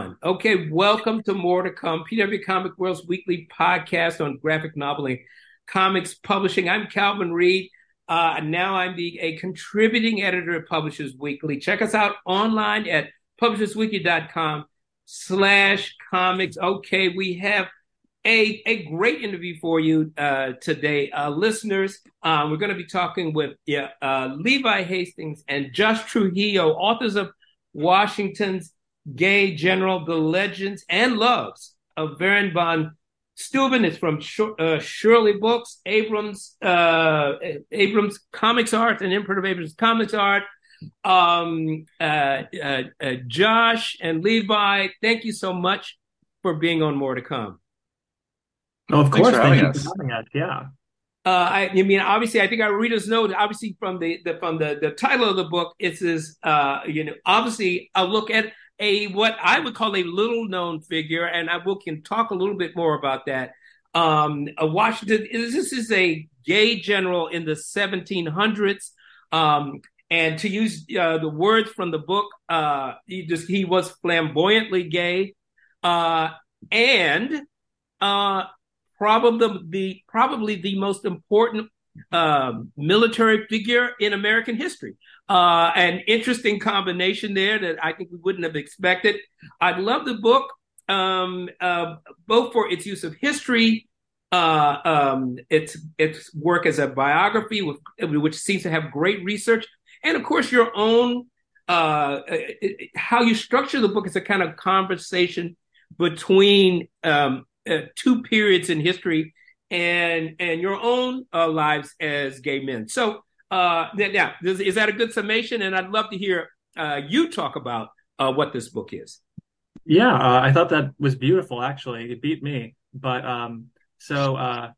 One. Okay, welcome to More to Come, PW Comic World's weekly podcast on graphic noveling, comics publishing. I'm Calvin Reid. Uh, now I'm the a contributing editor at Publishers Weekly. Check us out online at publishersweekly.com slash comics. Okay, we have a, a great interview for you uh, today, uh, listeners. Uh, we're going to be talking with uh, Levi Hastings and Josh Trujillo, authors of Washington's Gay General, The Legends and Loves of Baron von Steuben. It's from uh, Surely Books, Abrams, uh, Abrams Comics Art, and Imprint of Abrams Comics Art. Um, Josh and Levi, thank you so much for being on More to Come. Oh, of course. Thank you us. for having us. Yeah. Uh, I, I, mean, obviously, I think our readers know. That Obviously, from the, the from the, the title of the book, it says, uh, you know, obviously, a look at a what I would call a little known figure, and I will can talk a little bit more about that. Um, Washington. This is a gay general in the 1700s, um, and to use uh, the words from the book, uh, he just he was flamboyantly gay, uh, and uh, probably the probably the most important uh, military figure in American history. Uh, an interesting combination there that I think we wouldn't have expected. I love the book um, uh, both for its use of history, uh, um, its its work as a biography, with, which seems to have great research, and of course your own uh, how you structure the book is a kind of conversation between um, uh, two periods in history and and your own uh, lives as gay men. So, uh, yeah, is, is, that a good summation? And I'd love to hear uh, you talk about uh, what this book is. Yeah, uh, I thought that was beautiful. Actually, it beat me. But um, so, uh,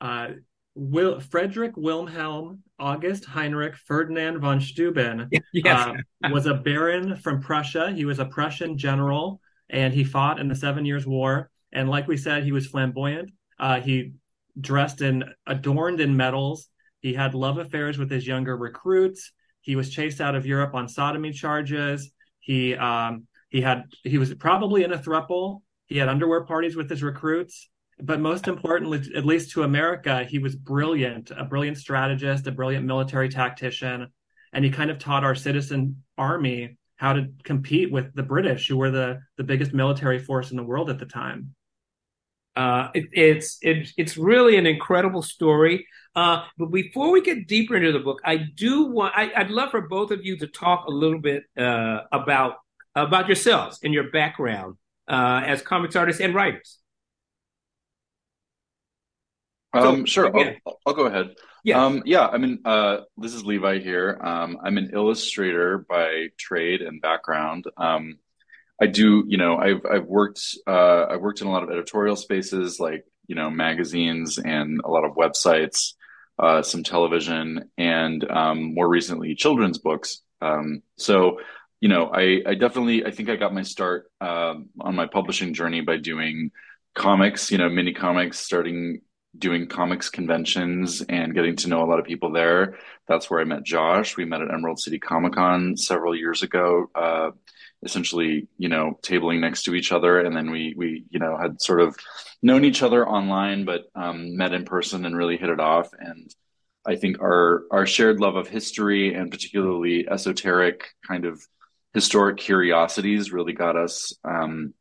uh, Will Frederick Wilhelm August Heinrich Ferdinand von Steuben yes. uh, was a baron from Prussia. He was a Prussian general, and he fought in the Seven Years' War. And like we said, he was flamboyant. Uh, he dressed in adorned in medals. He had love affairs with his younger recruits. He was chased out of Europe on sodomy charges. He um, he had he was probably in a thruple. He had underwear parties with his recruits. But most importantly, at least to America, he was brilliant, a brilliant strategist, a brilliant military tactician, and he kind of taught our citizen army how to compete with the British, who were the the biggest military force in the world at the time. Uh, it, it's it, it's really an incredible story. Uh, but before we get deeper into the book, I do want I, would love for both of you to talk a little bit uh, about about yourselves and your background uh, as comics artists and writers. Um, sure, I'll, I'll, go ahead. Yeah. Um, yeah, I mean, uh, this is Levi here. Um, I'm an illustrator by trade and background. Um, I do, you know, I've I've worked uh, I've worked in a lot of editorial spaces like you know magazines and a lot of websites, uh, some television, and um, more recently children's books. Um, so, you know, I I definitely I think I got my start um, on my publishing journey by doing comics, you know, mini comics, starting doing comics conventions and getting to know a lot of people there. That's where I met Josh. We met at Emerald City Comic Con several years ago. Uh, essentially, you know, tabling next to each other. And then we, we, you know, had sort of known each other online, but um, met in person and really hit it off. And I think our, our shared love of history and particularly esoteric kind of historic curiosities really got us, um,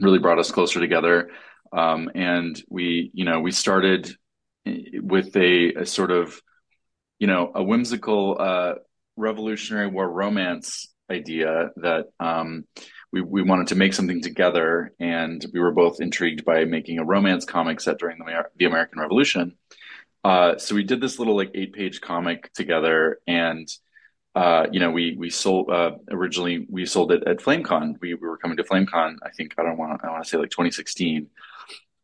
really brought us closer together. Um, and we, you know, we started with a, a sort of, you know, a whimsical, uh, Revolutionary War romance idea that um, we, we wanted to make something together and we were both intrigued by making a romance comic set during the, the American Revolution. Uh, so we did this little like eight page comic together and uh, you know, we we sold uh, originally we sold it at FlameCon. We, we were coming to FlameCon. I think I don't want I want to say like 2016,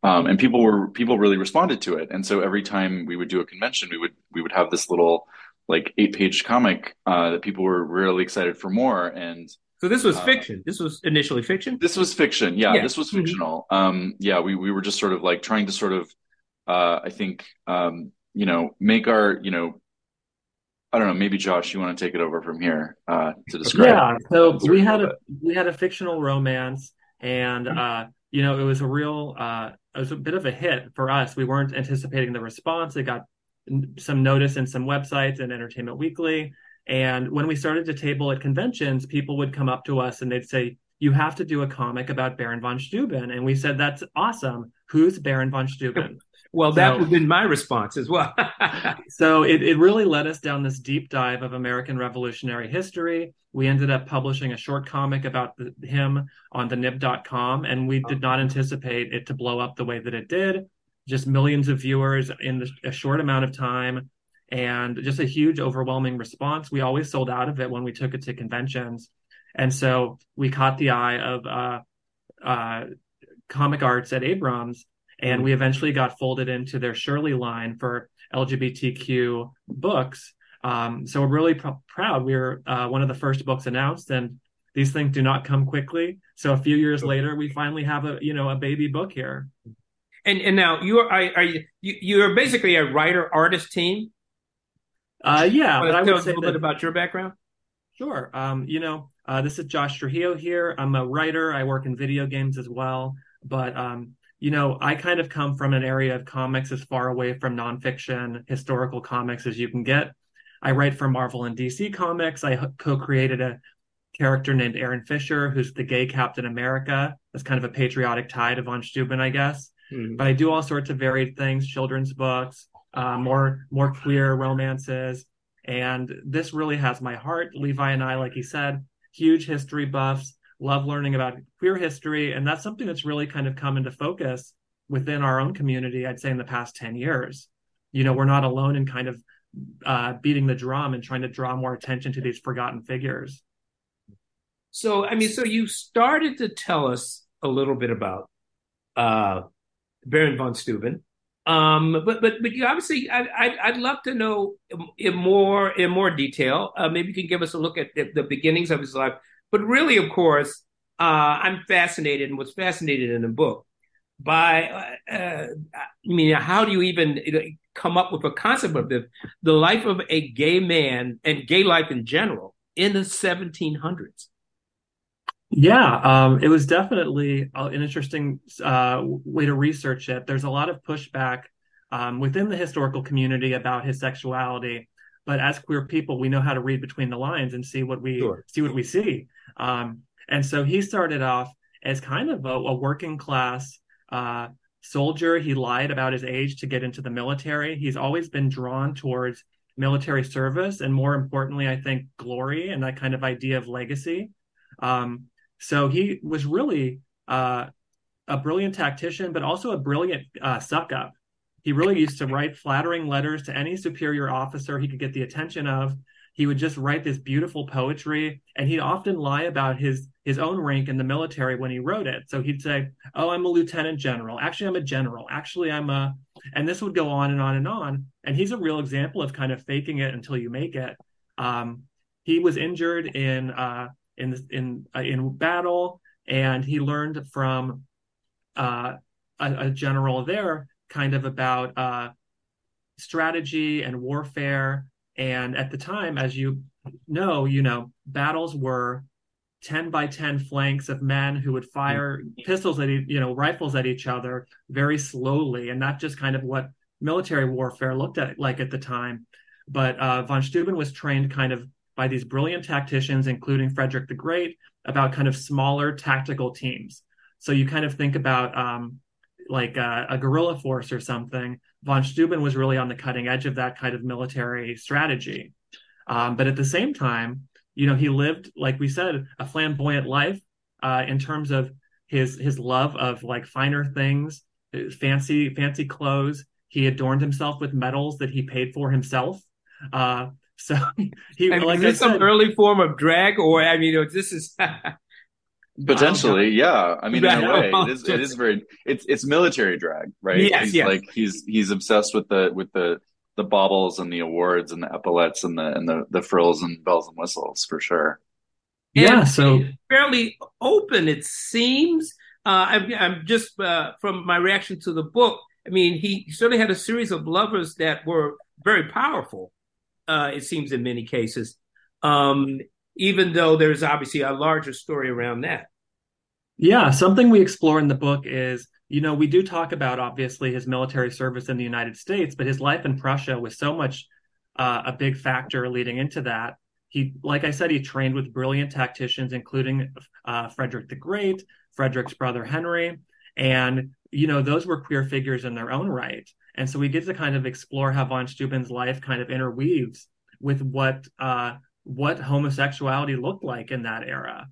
um, and people were people really responded to it. And so every time we would do a convention, we would we would have this little like eight page comic uh, that people were really excited for more. And so this was uh, fiction. This was initially fiction. This was fiction. Yeah, yeah. this was mm-hmm. fictional. Mm-hmm. Um, yeah, we we were just sort of like trying to sort of, uh, I think, um, you know, make our you know, I don't know. Maybe Josh, you want to take it over from here uh, to describe. Yeah. So we had a we had a fictional romance, and uh, you know, it was a real uh, it was a bit of a hit for us. We weren't anticipating the response. It got some notice in some websites and Entertainment Weekly. And when we started to table at conventions, people would come up to us and they'd say, "You have to do a comic about Baron von Steuben." And we said, "That's awesome. Who's Baron von Steuben?" Well, that so, would have been my response as well. so it, it really led us down this deep dive of American Revolutionary history. We ended up publishing a short comic about the, him on thenib.com, and we did not anticipate it to blow up the way that it did. Just millions of viewers in a short amount of time, and just a huge, overwhelming response. We always sold out of it when we took it to conventions. And so we caught the eye of uh, uh, Comic Arts at Abrams and mm-hmm. we eventually got folded into their Surely line for LGBTQ books. Um, so we're really pr- proud. We are uh, one of the first books announced, and these things do not come quickly. So a few years later, we finally have a you know a baby book here. And and now you are are you you're basically a writer artist team. Uh, yeah, but I would say a little that, bit about your background. Sure. Um, you know, uh, this is Josh Trujillo here. I'm a writer. I work in video games as well, but um, you know, I kind of come from an area of comics as far away from nonfiction historical comics as you can get. I write for Marvel and DC Comics. I co created a character named Aaron Fischer, who's the gay Captain America. That's kind of a patriotic tie to von Steuben, I guess. Mm-hmm. But I do all sorts of varied things children's books, uh, more, more queer romances. And this really has my heart. Levi and I, like he said, huge history buffs love learning about queer history. And that's something that's really kind of come into focus within our own community, I'd say, in the past 10 years. You know, we're not alone in kind of uh, beating the drum and trying to draw more attention to these forgotten figures. So, I mean, so you started to tell us a little bit about uh, Baron von Steuben. Um, but but but you obviously, I, I, would love to know in more in more detail. Uh, maybe you can give us a look at the, the beginnings of his life. But really, of course, uh, I'm fascinated and was fascinated in the book by, uh, uh, I mean, how do you even come up with a concept of the, the life of a gay man and gay life in general in the 1700s? Yeah, um, it was definitely an interesting uh, way to research it. There's a lot of pushback um, within the historical community about his sexuality, but as queer people, we know how to read between the lines and see what we sure. see what we see. Um, and so he started off as kind of a, a working class uh, soldier. He lied about his age to get into the military. He's always been drawn towards military service and, more importantly, I think glory and that kind of idea of legacy. Um, so he was really uh, a brilliant tactician, but also a brilliant uh, suck up. He really used to write flattering letters to any superior officer he could get the attention of. He would just write this beautiful poetry and he'd often lie about his his own rank in the military when he wrote it. So he'd say oh i'm a lieutenant general. Actually i'm a general. Actually i'm a and this would go on and on and on. And he's a real example of kind of faking it until you make it. Um, he was injured in uh, in in uh, in battle and he learned from uh, a, a, general there kind of about uh, strategy and warfare. And at the time, as you know, you know, battles were 10 by 10 flanks of men who would fire mm-hmm. pistols at you know rifles at each other very slowly. And not just kind of what military warfare looked at like at the time. But uh, von steuben was trained kind of by these brilliant tacticians including frederick the great about kind of smaller tactical teams. So you kind of think about um, like a, a guerrilla force or something von Steuben was really on the cutting edge of that kind of military strategy. Um, but at the same time, you know, he lived, like we said, a flamboyant life uh, in terms of his his love of like finer things, fancy fancy clothes. He adorned himself with medals that he paid for himself. Uh, so he, mean, like is this said, some early form of drag, or I mean, this is Potentially, yeah. I mean, in a way, it is. It is very. It's it's military drag, right? Yes, he's yes. Like he's he's obsessed with the with the the baubles and the awards and the epaulets and the and the the frills and bells and whistles for sure. And yeah, so fairly open it seems. Uh, I'm, I'm just uh, from my reaction to the book. I mean, he certainly had a series of lovers that were very powerful. Uh, it seems in many cases, um, even though there's obviously a larger story around that. Yeah, something we explore in the book is, you know, we do talk about obviously his military service in the United States, but his life in Prussia was so much uh, a big factor leading into that. He, like I said, he trained with brilliant tacticians, including uh, Frederick the Great, Frederick's brother Henry, and you know those were queer figures in their own right. And so we get to kind of explore how von Steuben's life kind of interweaves with what uh, what homosexuality looked like in that era.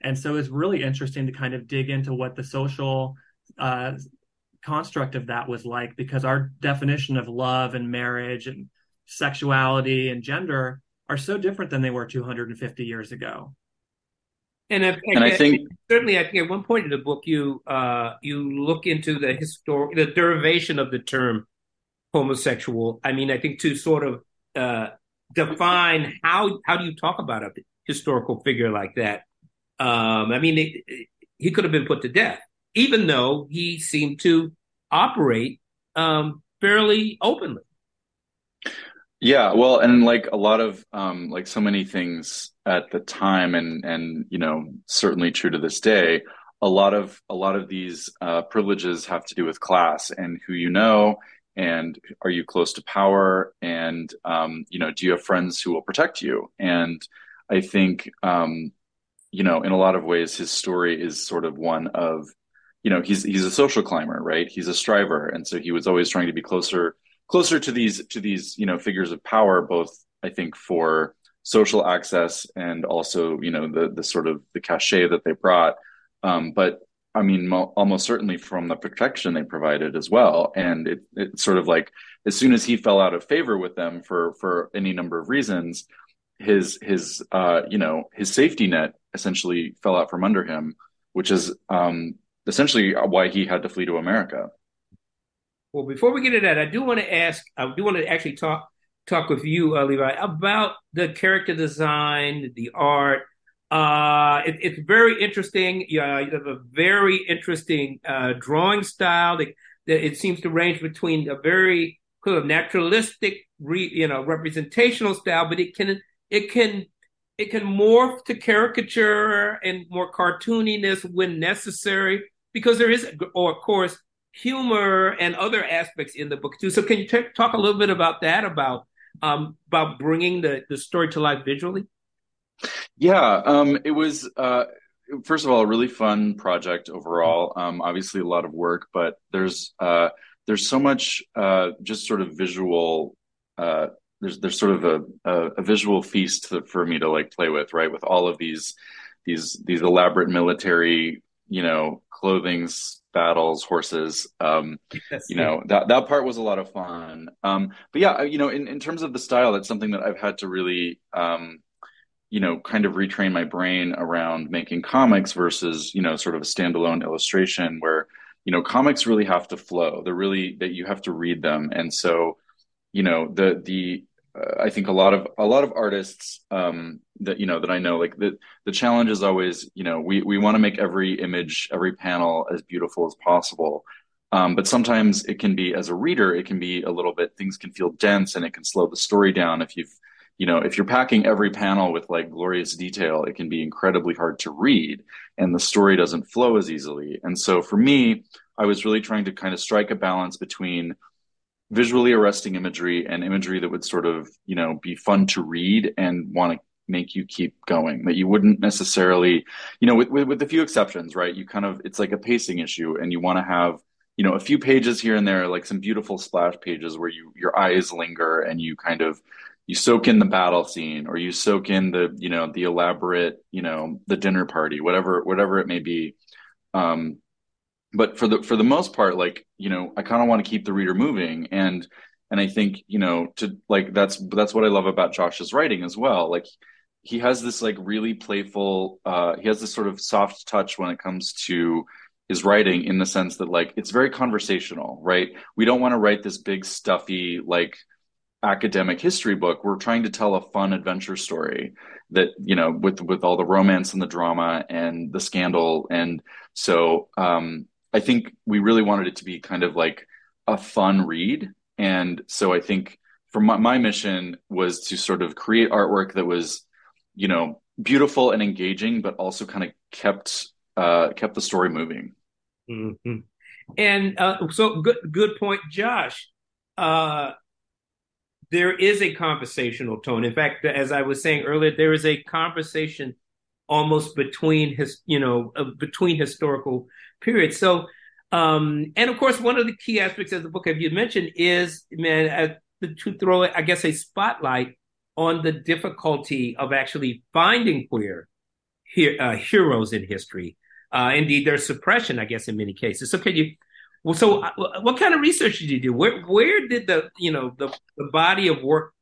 And so it's really interesting to kind of dig into what the social uh, construct of that was like, because our definition of love and marriage and sexuality and gender are so different than they were 250 years ago. And, I, and I, I think certainly, I think at one point in the book, you uh, you look into the historic, the derivation of the term homosexual. I mean, I think to sort of uh, define how how do you talk about a historical figure like that? Um, I mean, it, it, he could have been put to death, even though he seemed to operate um, fairly openly. Yeah, well, and like a lot of um, like so many things at the time, and and you know certainly true to this day, a lot of a lot of these uh, privileges have to do with class and who you know, and are you close to power, and um, you know do you have friends who will protect you? And I think um, you know in a lot of ways his story is sort of one of you know he's he's a social climber, right? He's a striver, and so he was always trying to be closer closer to these to these you know figures of power both i think for social access and also you know the the sort of the cachet that they brought um, but i mean mo- almost certainly from the protection they provided as well and it it's sort of like as soon as he fell out of favor with them for for any number of reasons his his uh you know his safety net essentially fell out from under him which is um essentially why he had to flee to america well, before we get to that, I do want to ask, I do want to actually talk talk with you, uh, Levi, about the character design, the art. Uh, it, it's very interesting. Yeah, you have a very interesting uh, drawing style that it seems to range between a very kind of naturalistic, re, you know, representational style, but it can it can it can morph to caricature and more cartooniness when necessary because there is, or of course, humor and other aspects in the book too. So can you t- talk a little bit about that about um, about bringing the the story to life visually? Yeah, um, it was uh, first of all a really fun project overall. Um, obviously a lot of work, but there's uh, there's so much uh, just sort of visual. Uh, there's there's sort of a, a, a visual feast to, for me to like play with, right? With all of these these these elaborate military, you know, clothings battles, horses. Um, yes, you know that that part was a lot of fun. Um, but yeah, you know, in in terms of the style, that's something that I've had to really, um, you know, kind of retrain my brain around making comics versus you know sort of a standalone illustration where you know comics really have to flow. They're really that you have to read them, and so you know the the uh, I think a lot of a lot of artists um, that you know that I know like the the challenge is always you know we we want to make every image every panel as beautiful as possible um, but sometimes it can be as a reader it can be a little bit things can feel dense and it can slow the story down if you've you know if you're packing every panel with like glorious detail it can be incredibly hard to read and the story doesn't flow as easily. And so for me I was really trying to kind of strike a balance between visually arresting imagery and imagery that would sort of you know be fun to read and want to make you keep going that you wouldn't necessarily you know with, with, with a few exceptions right? You kind of it's like a pacing issue and you want to have you know a few pages here and there like some beautiful splash pages where you your eyes linger and you kind of you soak in the battle scene or you soak in the you know the elaborate you know the dinner party whatever whatever it may be. Um but for the for the most part like you know i kind of want to keep the reader moving and and i think you know to like that's that's what i love about josh's writing as well. Like he has this like really playful uh he has this sort of soft touch when it comes to his writing in the sense that like it's very conversational right? We don't want to write this big stuffy like academic history book we're trying to tell a fun adventure story that you know with with all the romance and the drama and the scandal and so um I think we really wanted it to be kind of like a fun read. And so I think for my, my mission was to sort of create artwork that was, you know, beautiful and engaging, but also kind of kept uh, kept the story moving. Mm-hmm. And uh, so, good good point, Josh. Uh, there is a conversational tone. In fact, as I was saying earlier, there is a conversation almost between his, you know, uh, between historical periods. So, um, and of course, one of the key aspects of the book, as you mentioned, is man uh, to throw, I guess, a spotlight on the difficulty of actually finding queer he- uh, heroes in history. Uh, indeed, their suppression, I guess, in many cases. So, can you well, so uh, what kind of research did you do? Where where did the you know the, the body of work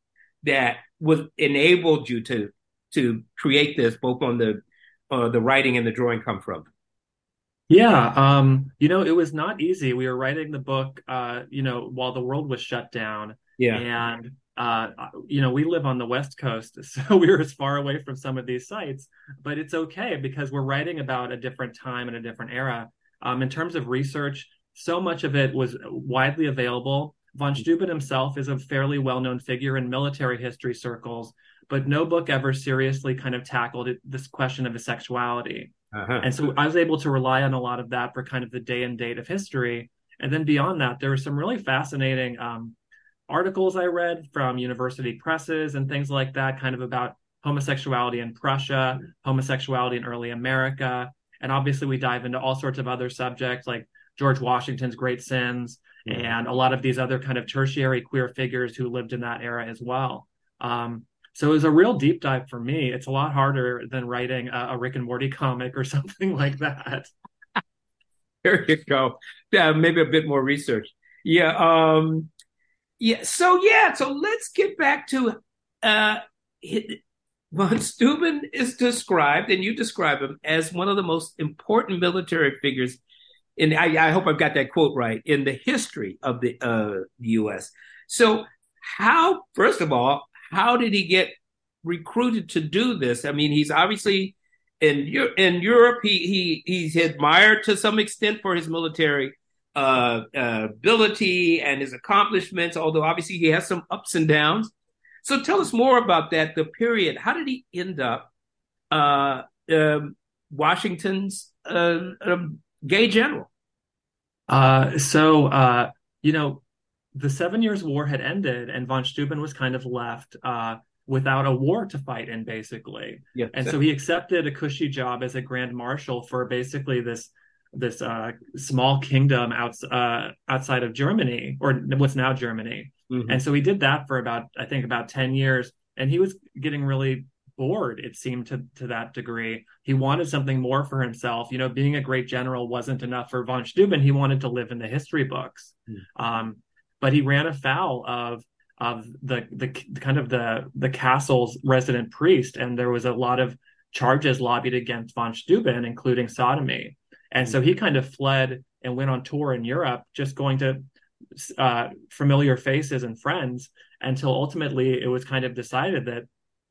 that was enabled you to to create this, both on the uh, the writing and the drawing, come from? Yeah, um, you know, it was not easy. We were writing the book, uh, you know, while the world was shut down. Yeah, and uh, you know, we live on the West Coast, so we were as far away from some of these sites, but it's okay because we're writing about a different time and a different era. Um, in terms of research, so much of it was widely available. Von mm-hmm. Steuben himself is a fairly well known figure in military history circles, but no book ever seriously kind of tackled it, this question of his sexuality. Uh-huh. And so I was able to rely on a lot of that for kind of the day and date of history. And then beyond that, there were some really fascinating um, articles I read from university presses and things like that, kind of about homosexuality in Prussia, homosexuality in early America. And obviously, we dive into all sorts of other subjects like George Washington's great sins and a lot of these other kind of tertiary queer figures who lived in that era as well. Um, so it was a real deep dive for me. It's a lot harder than writing a, a Rick and Morty comic or something like that. There you go. Yeah, maybe a bit more research. Yeah. Um, yeah. So yeah. So let's get back to uh, von Steuben is described, and you describe him as one of the most important military figures and I, I, hope I've got that quote right in the history of the uh, U.S. So, how first of all, how did he get recruited to do this? I mean, he's obviously in in Europe. He he he's admired to some extent for his military uh, uh, ability and his accomplishments. Although obviously he has some ups and downs. So, tell us more about that. The period. How did he end up uh, um, Washington's uh, um, gay general? Uh, so, uh, you know, the Seven Years' War had ended, and von Steuben was kind of left uh, without a war to fight in, basically. Yeah, and so he accepted a cushy job as a grand marshal for basically this this uh, small kingdom out, uh, outside of Germany, or what's now Germany. Mm-hmm. And so he did that for about, I think, about ten years, and he was getting really bored it seemed to to that degree. He wanted something more for himself. You know being a great general wasn't enough for von steuben. He wanted to live in the history books. Mm. um, but he ran afoul of of the the kind of the the castle's resident priest and there was a lot of charges lobbied against von steuben including sodomy. And mm. so he kind of fled and went on tour in europe just going to uh, familiar faces and friends until ultimately it was kind of decided that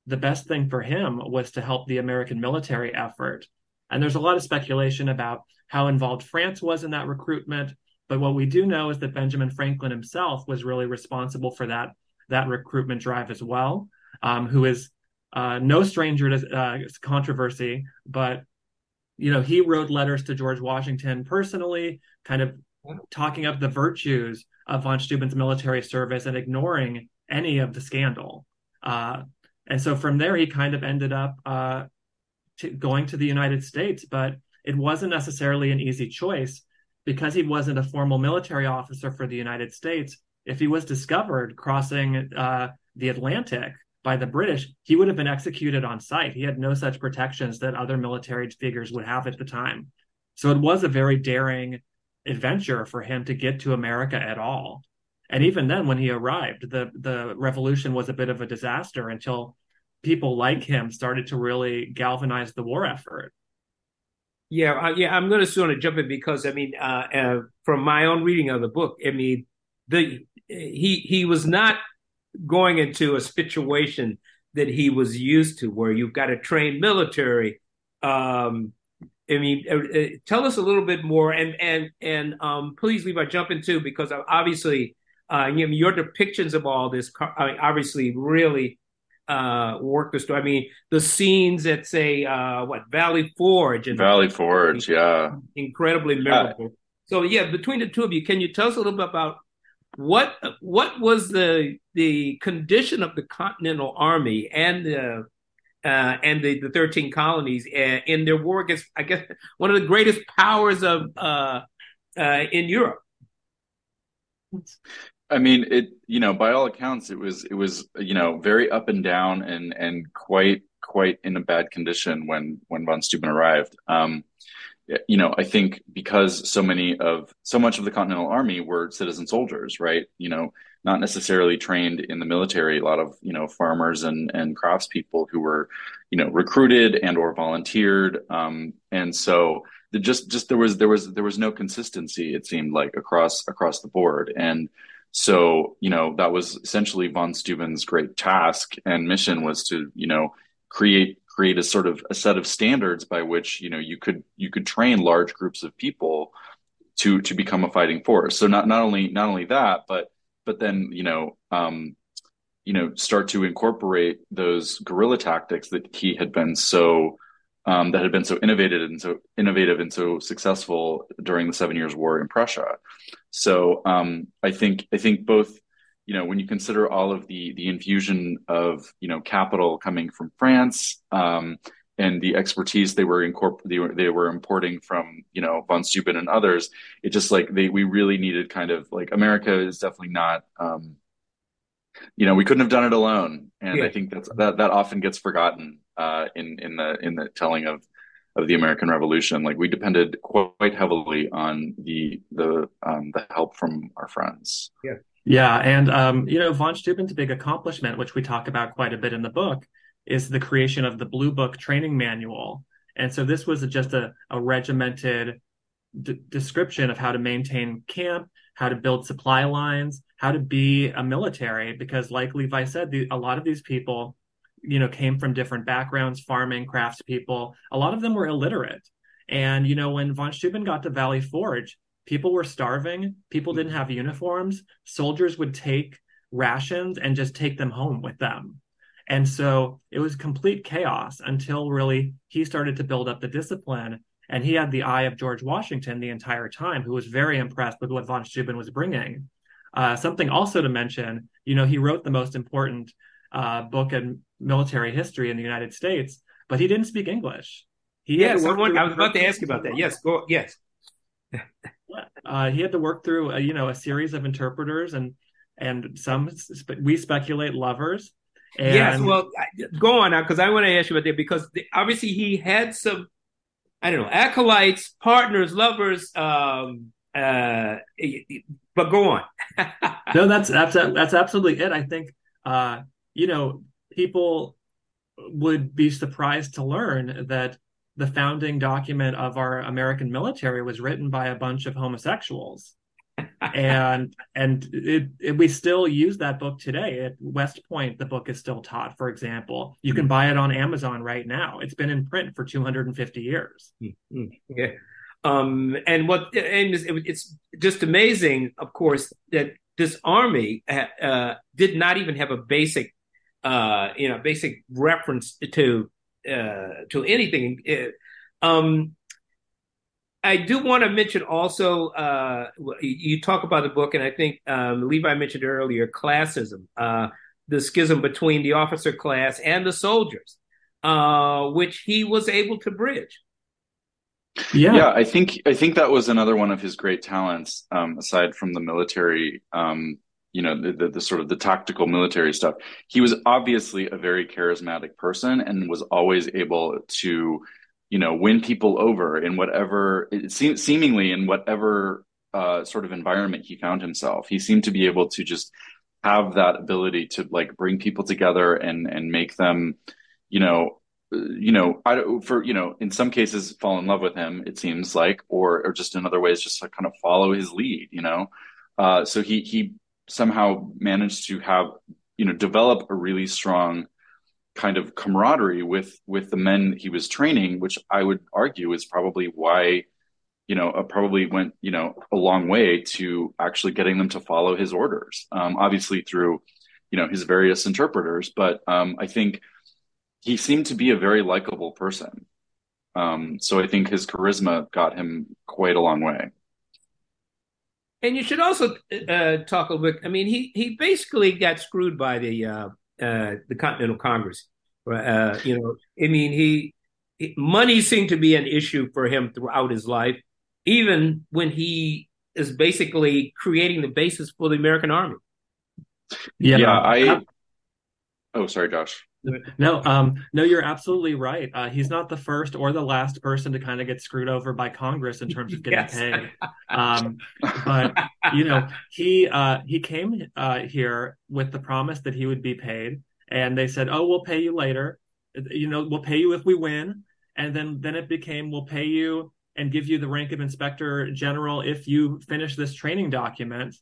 the best thing for him was to help the American military effort. And there's a lot of speculation about how involved France was in that recruitment. But what we do know is that Benjamin Franklin himself was really responsible for that, that recruitment drive as well, um, who is uh, no stranger to uh, controversy, but you know he wrote letters to George Washington personally, kind of talking up the virtues of von Steuben's military service and ignoring any of the scandal. Uh, and so from there, he kind of ended up uh, to going to the United States, but it wasn't necessarily an easy choice because he wasn't a formal military officer for the United States. If he was discovered crossing uh, the Atlantic by the British, he would have been executed on sight. He had no such protections that other military figures would have at the time. So it was a very daring adventure for him to get to America at all. And even then, when he arrived, the the revolution was a bit of a disaster until people like him started to really galvanize the war effort. Yeah, uh, yeah, I'm going to sort of jump in because I mean, uh, uh, from my own reading of the book, I mean, the he he was not going into a situation that he was used to, where you've got a trained military. Um, I mean, uh, uh, tell us a little bit more, and and and um, please Levi jump in too, because obviously uh, you know, your depictions of all this, I mean, obviously, really uh, work the story. I mean, the scenes at say uh, what Valley Forge and Valley Forge, yeah, incredibly memorable. So yeah, between the two of you, can you tell us a little bit about what what was the the condition of the Continental Army and the uh, and the, the 13 colonies uh, in their war against, I guess, one of the greatest powers of uh, uh in Europe. I mean, it. You know, by all accounts, it was it was you know very up and down and and quite quite in a bad condition when when von Steuben arrived. Um, you know, I think because so many of so much of the Continental Army were citizen soldiers, right? You know, not necessarily trained in the military. A lot of you know farmers and and craftspeople who were, you know, recruited and or volunteered, um, and so the, just just there was there was there was no consistency. It seemed like across across the board, and so you know that was essentially von Steuben's great task and mission was to you know create create a sort of a set of standards by which you know you could you could train large groups of people to to become a fighting force. So not not only not only that, but but then you know um, you know start to incorporate those guerrilla tactics that he had been so um, that had been so innovative and so innovative and so successful during the Seven Years' War in Prussia. So um, I think I think both you know, when you consider all of the the infusion of you know capital coming from France um, and the expertise they were incorpor- they were they were importing from you know von Steuben and others, it just like they we really needed kind of like America is definitely not. Um, you know, we couldn't have done it alone, and yeah. I think that's that that often gets forgotten uh, in in the in the telling of of the American Revolution. Like we depended quite heavily on the the um, the help from our friends. Yeah. Yeah, and um, you know, von Steuben's big accomplishment, which we talk about quite a bit in the book, is the creation of the Blue Book training manual. And so this was just a, a regimented d- description of how to maintain camp, how to build supply lines, how to be a military. Because, like Levi said, the, a lot of these people, you know, came from different backgrounds, farming, craftspeople. A lot of them were illiterate. And you know, when von Steuben got to Valley Forge, people were starving people didn't have uniforms soldiers would take rations and just take them home with them and so it was complete chaos until really he started to build up the discipline and he had the eye of george washington the entire time who was very impressed with what von steuben was bringing uh, something also to mention you know he wrote the most important uh, book in military history in the united states but he didn't speak english he yes someone, i was about to ask you about that yes go yes uh, he had to work through a, you know a series of interpreters and and some we speculate lovers. And... Yes, well, go on now because I want to ask you about that because the, obviously he had some I don't know acolytes, partners, lovers. Um, uh, but go on. no, that's that's that's absolutely it. I think uh, you know people would be surprised to learn that the founding document of our American military was written by a bunch of homosexuals. and and it, it, we still use that book today at West Point. The book is still taught. For example, you can buy it on Amazon right now. It's been in print for 250 years. Mm-hmm. Yeah, um, and what and it's, it's just amazing, of course, that this army uh, did not even have a basic, uh, you know, basic reference to uh, to anything. Um, I do want to mention also, uh, you talk about the book, and I think um, Levi mentioned earlier classism, uh, the schism between the officer class and the soldiers, uh, which he was able to bridge. Yeah. yeah, I think I think that was another one of his great talents, um, aside from the military um, you know the, the, the, sort of the tactical military stuff. He was obviously a very charismatic person and was always able to you know win people over in whatever it seemed seemingly in whatever uh, sort of environment he found himself. He seemed to be able to just have that ability to like bring people together and and make them you know you know I, for you know in some cases fall in love with him it seems like or or just in other ways just like kind of follow his lead you know? Uh, so he he somehow managed to have you know develop a really strong kind of camaraderie with with the men he was training which i would argue is probably why you know, uh, probably went, you know, a long way to actually getting them to follow his orders. Um, obviously through, you know, his various interpreters, but um, I think he seemed to be a very likable person. Um, so I think his charisma got him quite a long way. And you should also uh, talk a little bit. I mean, he he basically got screwed by the uh, uh, the Continental Congress. Uh, you know, I mean, he money seemed to be an issue for him throughout his life, even when he is basically creating the basis for the American army. Yeah, yeah I. Oh, sorry, Josh. No, um, no, you're absolutely right. Uh, he's not the first or the last person to kind of get screwed over by Congress in terms of getting yes. paid. Um, but you know, he uh, he came uh, here with the promise that he would be paid, and they said, "Oh, we'll pay you later. You know, we'll pay you if we win." And then then it became, "We'll pay you and give you the rank of inspector general if you finish this training document."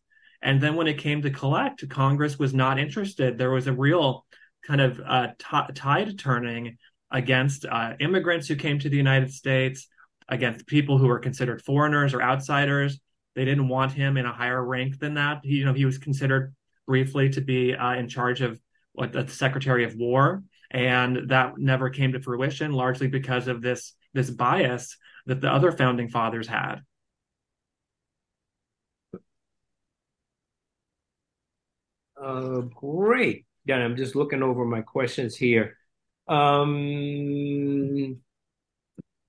And then when it came to collect, Congress was not interested. There was a real kind of uh, t- tide turning against uh, immigrants who came to the United States, against people who were considered foreigners or outsiders. They didn't want him in a higher rank than that. He, you know, he was considered briefly to be uh, in charge of what the Secretary of War, and that never came to fruition, largely because of this this bias that the other founding fathers had. Uh, great. Yeah, I'm just looking over my questions here. Um,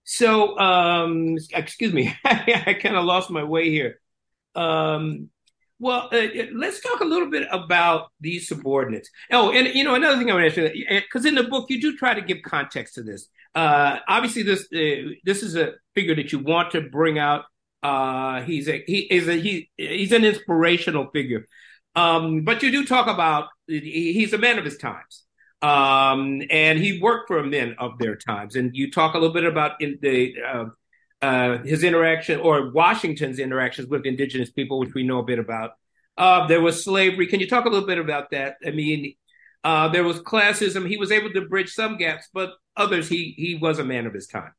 so, um, excuse me, I kind of lost my way here. Um, well, uh, let's talk a little bit about these subordinates. Oh, and you know another thing I want to ask you, because in the book you do try to give context to this. Uh, obviously, this uh, this is a figure that you want to bring out. Uh, he's a he is a he he's an inspirational figure. Um, but you do talk about he's a man of his times. Um, and he worked for men of their times. And you talk a little bit about in the uh, uh, his interaction or Washington's interactions with indigenous people, which we know a bit about. Uh, there was slavery. Can you talk a little bit about that? I mean, uh, there was classism. He was able to bridge some gaps, but others he he was a man of his time.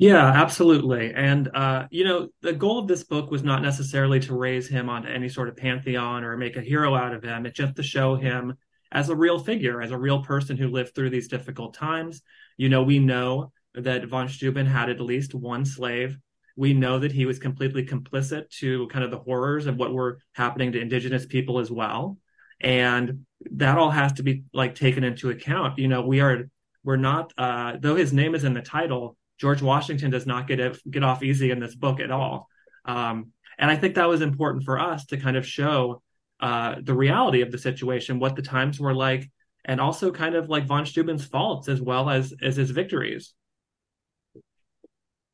Yeah, absolutely. And, uh, you know, the goal of this book was not necessarily to raise him onto any sort of pantheon or make a hero out of him. It's just to show him as a real figure, as a real person who lived through these difficult times. You know, we know that von Steuben had at least one slave. We know that he was completely complicit to kind of the horrors of what were happening to indigenous people as well. And that all has to be like taken into account. You know, we are, we're not, uh, though his name is in the title, George Washington does not get it, get off easy in this book at all. Um, and I think that was important for us to kind of show uh, the reality of the situation, what the times were like, and also kind of like von Steuben's faults as well as as his victories.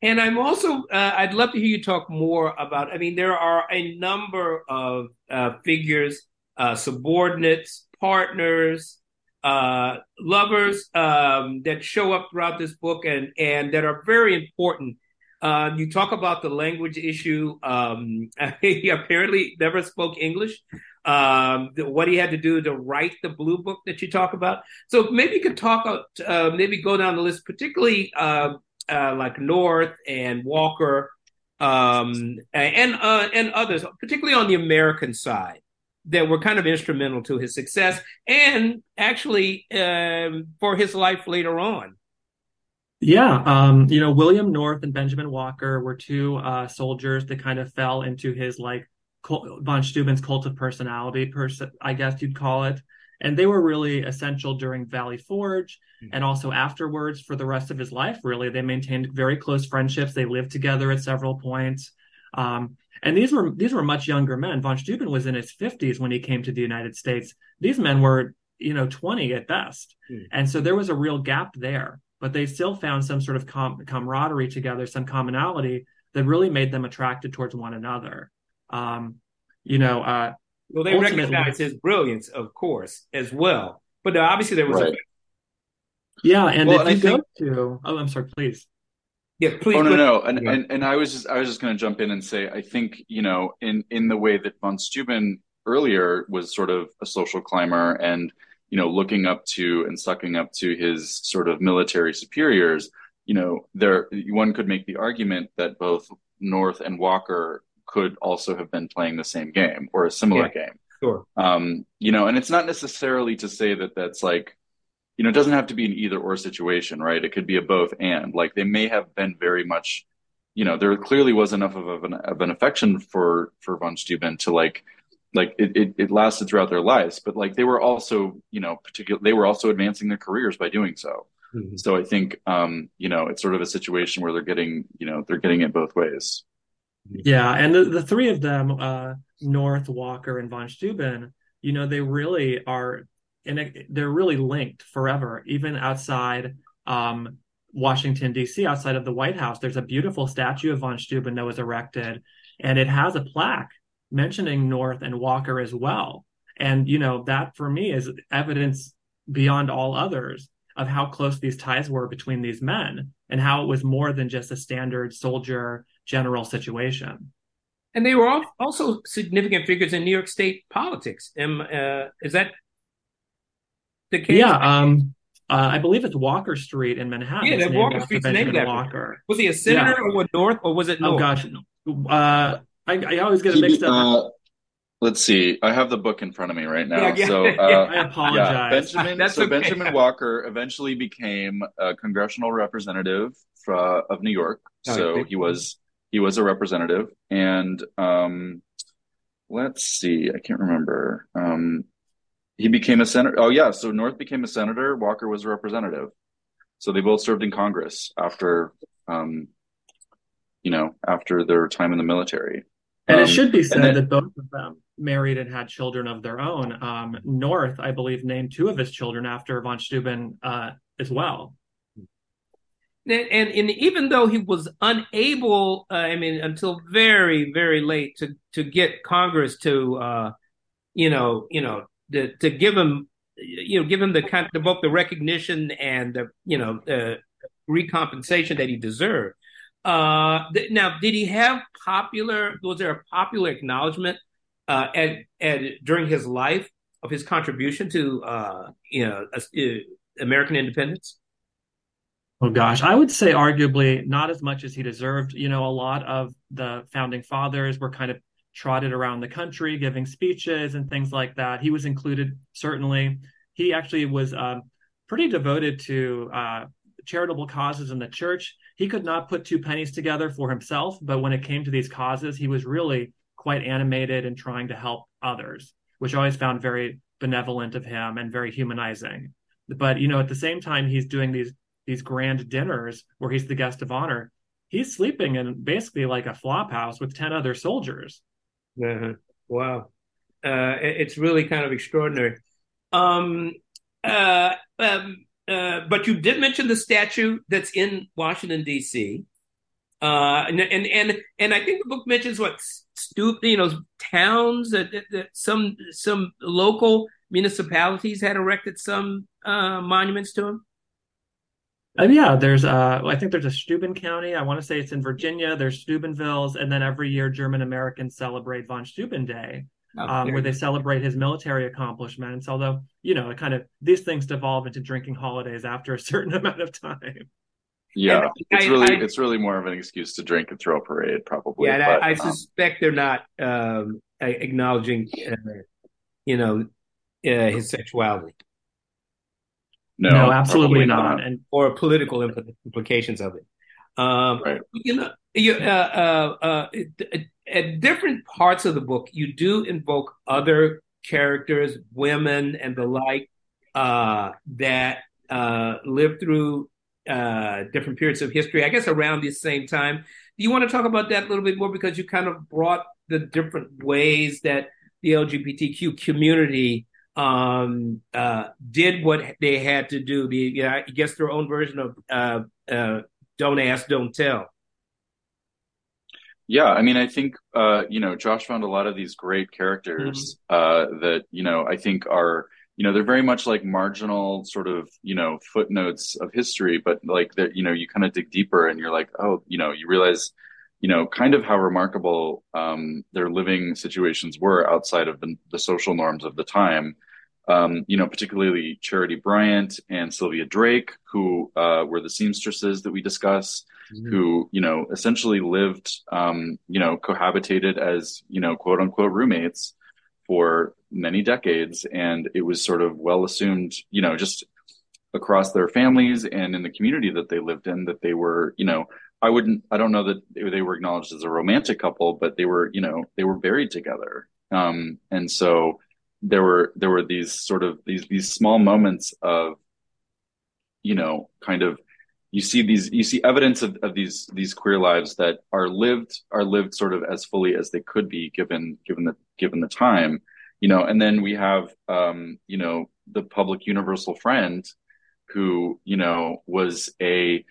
And I'm also, uh, I'd love to hear you talk more about. I mean, there are a number of uh, figures, uh, subordinates, partners, uh, lovers um, that show up throughout this book and and that are very important. Uh, you talk about the language issue. Um, he apparently never spoke English. Um, what he had to do to write the blue book that you talk about. So maybe you could talk, uh, maybe go down the list, particularly uh, uh, like North and Walker um, and uh, and others, particularly on the American side that were kind of instrumental to his success and actually um, for his life later on. Yeah, um, you know, William North and Benjamin Walker were two uh, soldiers that kind of fell into his like von Steuben's cult of personality, person, I guess you'd call it. And they were really essential during Valley Forge mm-hmm. and also afterwards for the rest of his life. Really, they maintained very close friendships. They lived together at several points. Um, and these were these were much younger men. Von Steuben was in his 50s when he came to the United States. These men were, you know, 20 at best. Mm. And so there was a real gap there, but they still found some sort of com- camaraderie together, some commonality that really made them attracted towards one another. Um, you know, uh, well, they recognized his brilliance, of course, as well. But obviously, there was right. a yeah, and well, if and you go think... to, oh, I'm sorry, please. Yeah, please. Oh no, no, and, yeah. and and I was just I was just going to jump in and say I think you know in in the way that von Steuben earlier was sort of a social climber and you know looking up to and sucking up to his sort of military superiors. you know, there one could make the argument that both North and Walker could also have been playing the same game or a similar yeah, game. Sure. Um, you know, and it's not necessarily to say that that's like, you know, it doesn't have to be an either or situation, right? It could be a both and. Like they may have been very much, you know, there clearly was enough of an, of an affection for for von Steuben to like, like it, it, it lasted throughout their lives, but like they were also, you know, particular they were also advancing their careers by doing so. Mm-hmm. So I think, um, you know, it's sort of a situation where they're getting, you know, they're getting it both ways. Yeah, and the, the three of them, uh, North, Walker, and von Steuben, you know, they really are, and they're really linked forever, even outside um, Washington D.C., outside of the White House. There's a beautiful statue of von Steuben that was erected, and it has a plaque mentioning North and Walker as well. And you know, that for me is evidence beyond all others of how close these ties were between these men and how it was more than just a standard soldier general situation. And they were also significant figures in New York State politics. Um, uh, is that the case? Yeah, um, uh, I believe it's Walker Street in Manhattan. Yeah, that Walker Street's named after Walker. Was he a senator yeah. or what, North, or was it oh, North? Oh gosh, uh, I, I, always get it mixed up. Uh, Let's see. I have the book in front of me right now. Yeah, yeah, so uh, I apologize. Yeah, Benjamin. so okay. Benjamin Walker eventually became a congressional representative for, of New York. Oh, so he was he was a representative, and um, let's see. I can't remember. Um, he became a senator. Oh yeah. So North became a senator. Walker was a representative. So they both served in Congress after, um, you know, after their time in the military. And um, it should be said then, that both of them married and had children of their own. Um, North, I believe, named two of his children after von Steuben uh, as well. And, and, and even though he was unable, uh, I mean, until very very late to to get Congress to, uh, you know, you know, to, to give him, you know, give him the kind both the recognition and the you know the recompensation that he deserved. Uh, th- now, did he have popular? Was there a popular acknowledgement uh, at, at during his life of his contribution to uh, you know uh, American independence? Oh gosh, I would say arguably not as much as he deserved. You know, a lot of the founding fathers were kind of trotted around the country giving speeches and things like that. He was included certainly. He actually was um, pretty devoted to uh, charitable causes in the church. He could not put two pennies together for himself, but when it came to these causes, he was really quite animated and trying to help others, which I always found very benevolent of him and very humanizing. But you know, at the same time, he's doing these these grand dinners where he's the guest of honor. He's sleeping in basically like a flop house with ten other soldiers. Uh-huh. Wow, uh, it's really kind of extraordinary. Um, uh, um, uh, but you did mention the statue that's in Washington D.C. Uh, and, and and and I think the book mentions what stupid, you know, towns that, that, that, some some local municipalities had erected some uh, monuments to him. Uh, yeah, there's uh, I think there's a Steuben County. I want to say it's in Virginia. There's Steubenvilles, and then every year German Americans celebrate von Steuben Day, oh, um, where they celebrate his military accomplishments. Although you know, it kind of these things devolve into drinking holidays after a certain amount of time. Yeah, it's really I, it's really more of an excuse to drink and throw a parade, probably. Yeah, but, I, I um, suspect they're not um, acknowledging, uh, you know, uh, his sexuality. No, no absolutely not. not, and or political implications of it. Um, right. You know, you, uh, uh, uh at different parts of the book, you do invoke other characters, women, and the like uh, that uh, live through uh, different periods of history, I guess around the same time. Do you want to talk about that a little bit more because you kind of brought the different ways that the LGBTQ community um, uh, did what they had to do. The you know, I guess their own version of uh, uh, "Don't Ask, Don't Tell." Yeah, I mean, I think uh, you know Josh found a lot of these great characters mm-hmm. uh, that you know I think are you know they're very much like marginal sort of you know footnotes of history but like that you know you kind of dig deeper and you're like oh you know you realize you know kind of how remarkable um, their living situations were outside of the, the social norms of the time um, you know, particularly Charity Bryant and Sylvia Drake, who uh, were the seamstresses that we discuss, mm-hmm. who, you know, essentially lived, um, you know, cohabitated as, you know, quote unquote roommates for many decades. And it was sort of well assumed, you know, just across their families and in the community that they lived in that they were, you know, I wouldn't, I don't know that they were acknowledged as a romantic couple, but they were, you know, they were buried together. Um, and so, there were there were these sort of these these small moments of you know kind of you see these you see evidence of, of these these queer lives that are lived are lived sort of as fully as they could be given given the given the time you know and then we have um you know the public universal friend who you know was a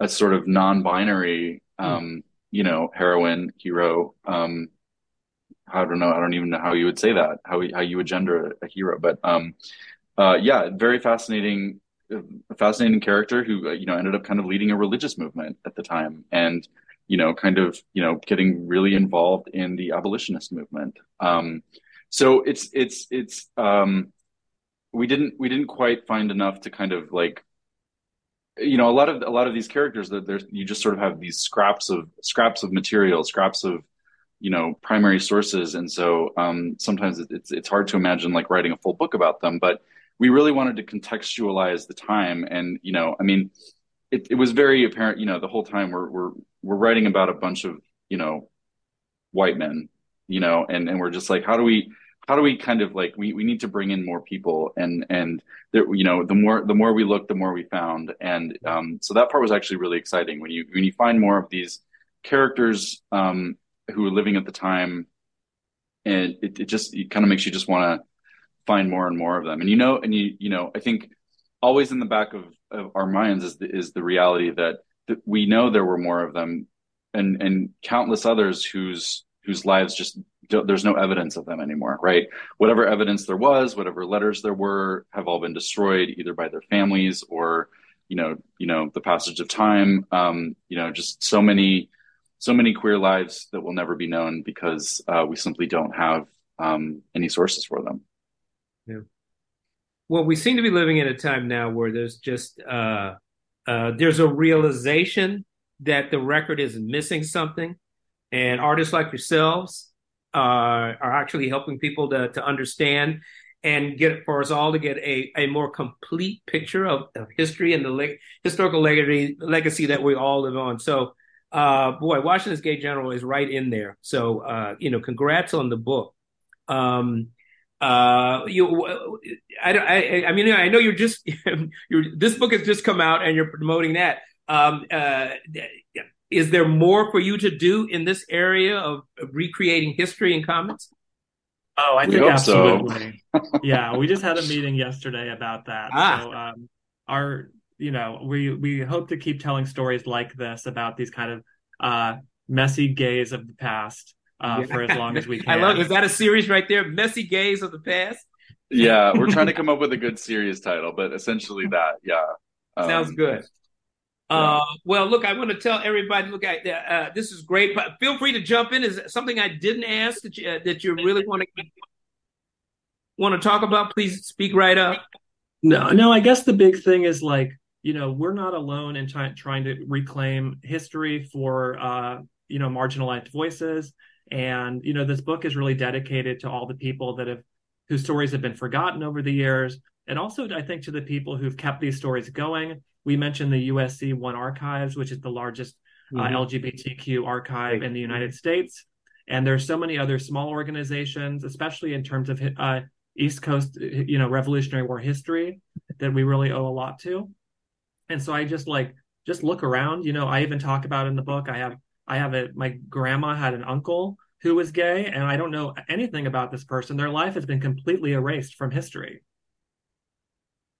a sort of non-binary um mm. you know heroine hero um I don't know. I don't even know how you would say that. How how you would gender a, a hero, but um, uh, yeah, very fascinating, a fascinating character who uh, you know ended up kind of leading a religious movement at the time, and you know, kind of you know getting really involved in the abolitionist movement. Um, so it's it's it's um, we didn't we didn't quite find enough to kind of like you know a lot of a lot of these characters that there's you just sort of have these scraps of scraps of material scraps of you know primary sources. And so um, sometimes it's it's hard to imagine like writing a full book about them but we really wanted to contextualize the time. And you know i mean it, it was very apparent you know the whole time we're we're we're writing about a bunch of you know white men you know and and we're just like how do we how do we kind of like we, we need to bring in more people and and there you know the more the more we looked the more we found and um, so that part was actually really exciting when you when you find more of these characters um, who were living at the time, and it, it just it kind of makes you just want to find more and more of them. And you know, and you you know, I think always in the back of, of our minds is the, is the reality that, that we know there were more of them, and and countless others whose whose lives just there's no evidence of them anymore, right? Whatever evidence there was, whatever letters there were, have all been destroyed either by their families or, you know, you know, the passage of time. Um, you know, just so many so many queer lives that will never be known because uh, we simply don't have um, any sources for them. Yeah. Well, we seem to be living in a time now where there's just uh, uh, there's a realization that the record is missing something, and artists like yourselves are actually helping people to to understand and get for us all to get a, a more complete picture of, of history and the le- historical legacy legacy that we all live on. So uh, boy, Washington's Gay General is right in there. So, uh, you know, congrats on the book. Um, uh, you, I, I, I mean, I know you're just, you're, this book has just come out and you're promoting that. Um, uh, is there more for you to do in this area of, of recreating history and comics? Oh, I think absolutely. So. yeah, we just had a meeting yesterday about that. Ah. So, um, our you know, we we hope to keep telling stories like this about these kind of uh, messy gays of the past uh, yeah. for as long as we can. I love. Is that a series right there? Messy gays of the past. Yeah, we're trying to come up with a good series title, but essentially that. Yeah, um, sounds good. Uh, well, look, I want to tell everybody. Look, I, uh, this is great, but feel free to jump in. Is something I didn't ask that you, uh, that you really want to want to talk about? Please speak right up. No, no. I guess the big thing is like you know we're not alone in trying trying to reclaim history for uh, you know marginalized voices and you know this book is really dedicated to all the people that have whose stories have been forgotten over the years and also i think to the people who've kept these stories going we mentioned the usc one archives which is the largest uh, mm-hmm. uh, lgbtq archive in the united states and there's so many other small organizations especially in terms of uh, east coast you know revolutionary war history that we really owe a lot to and so I just like just look around. You know, I even talk about in the book. I have I have a my grandma had an uncle who was gay, and I don't know anything about this person. Their life has been completely erased from history.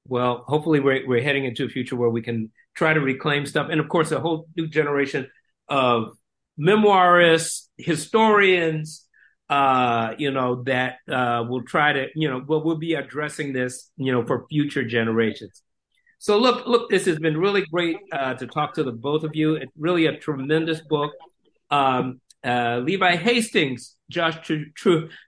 Well, hopefully we're we're heading into a future where we can try to reclaim stuff, and of course, a whole new generation of memoirists, historians, uh, you know, that uh, will try to, you know, we'll, we'll be addressing this, you know, for future generations. So look, look, this has been really great uh, to talk to the both of you. It's really a tremendous book. Um, uh, Levi Hastings, Josh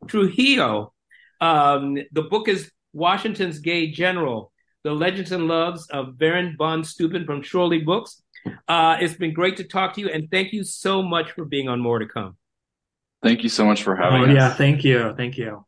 Trujillo. Um, the book is Washington's Gay General, The Legends and Loves of Baron von Steuben from Surely Books. Uh, it's been great to talk to you, and thank you so much for being on More to Come. Thank you so much for having oh, us. Yeah, thank you. Thank you.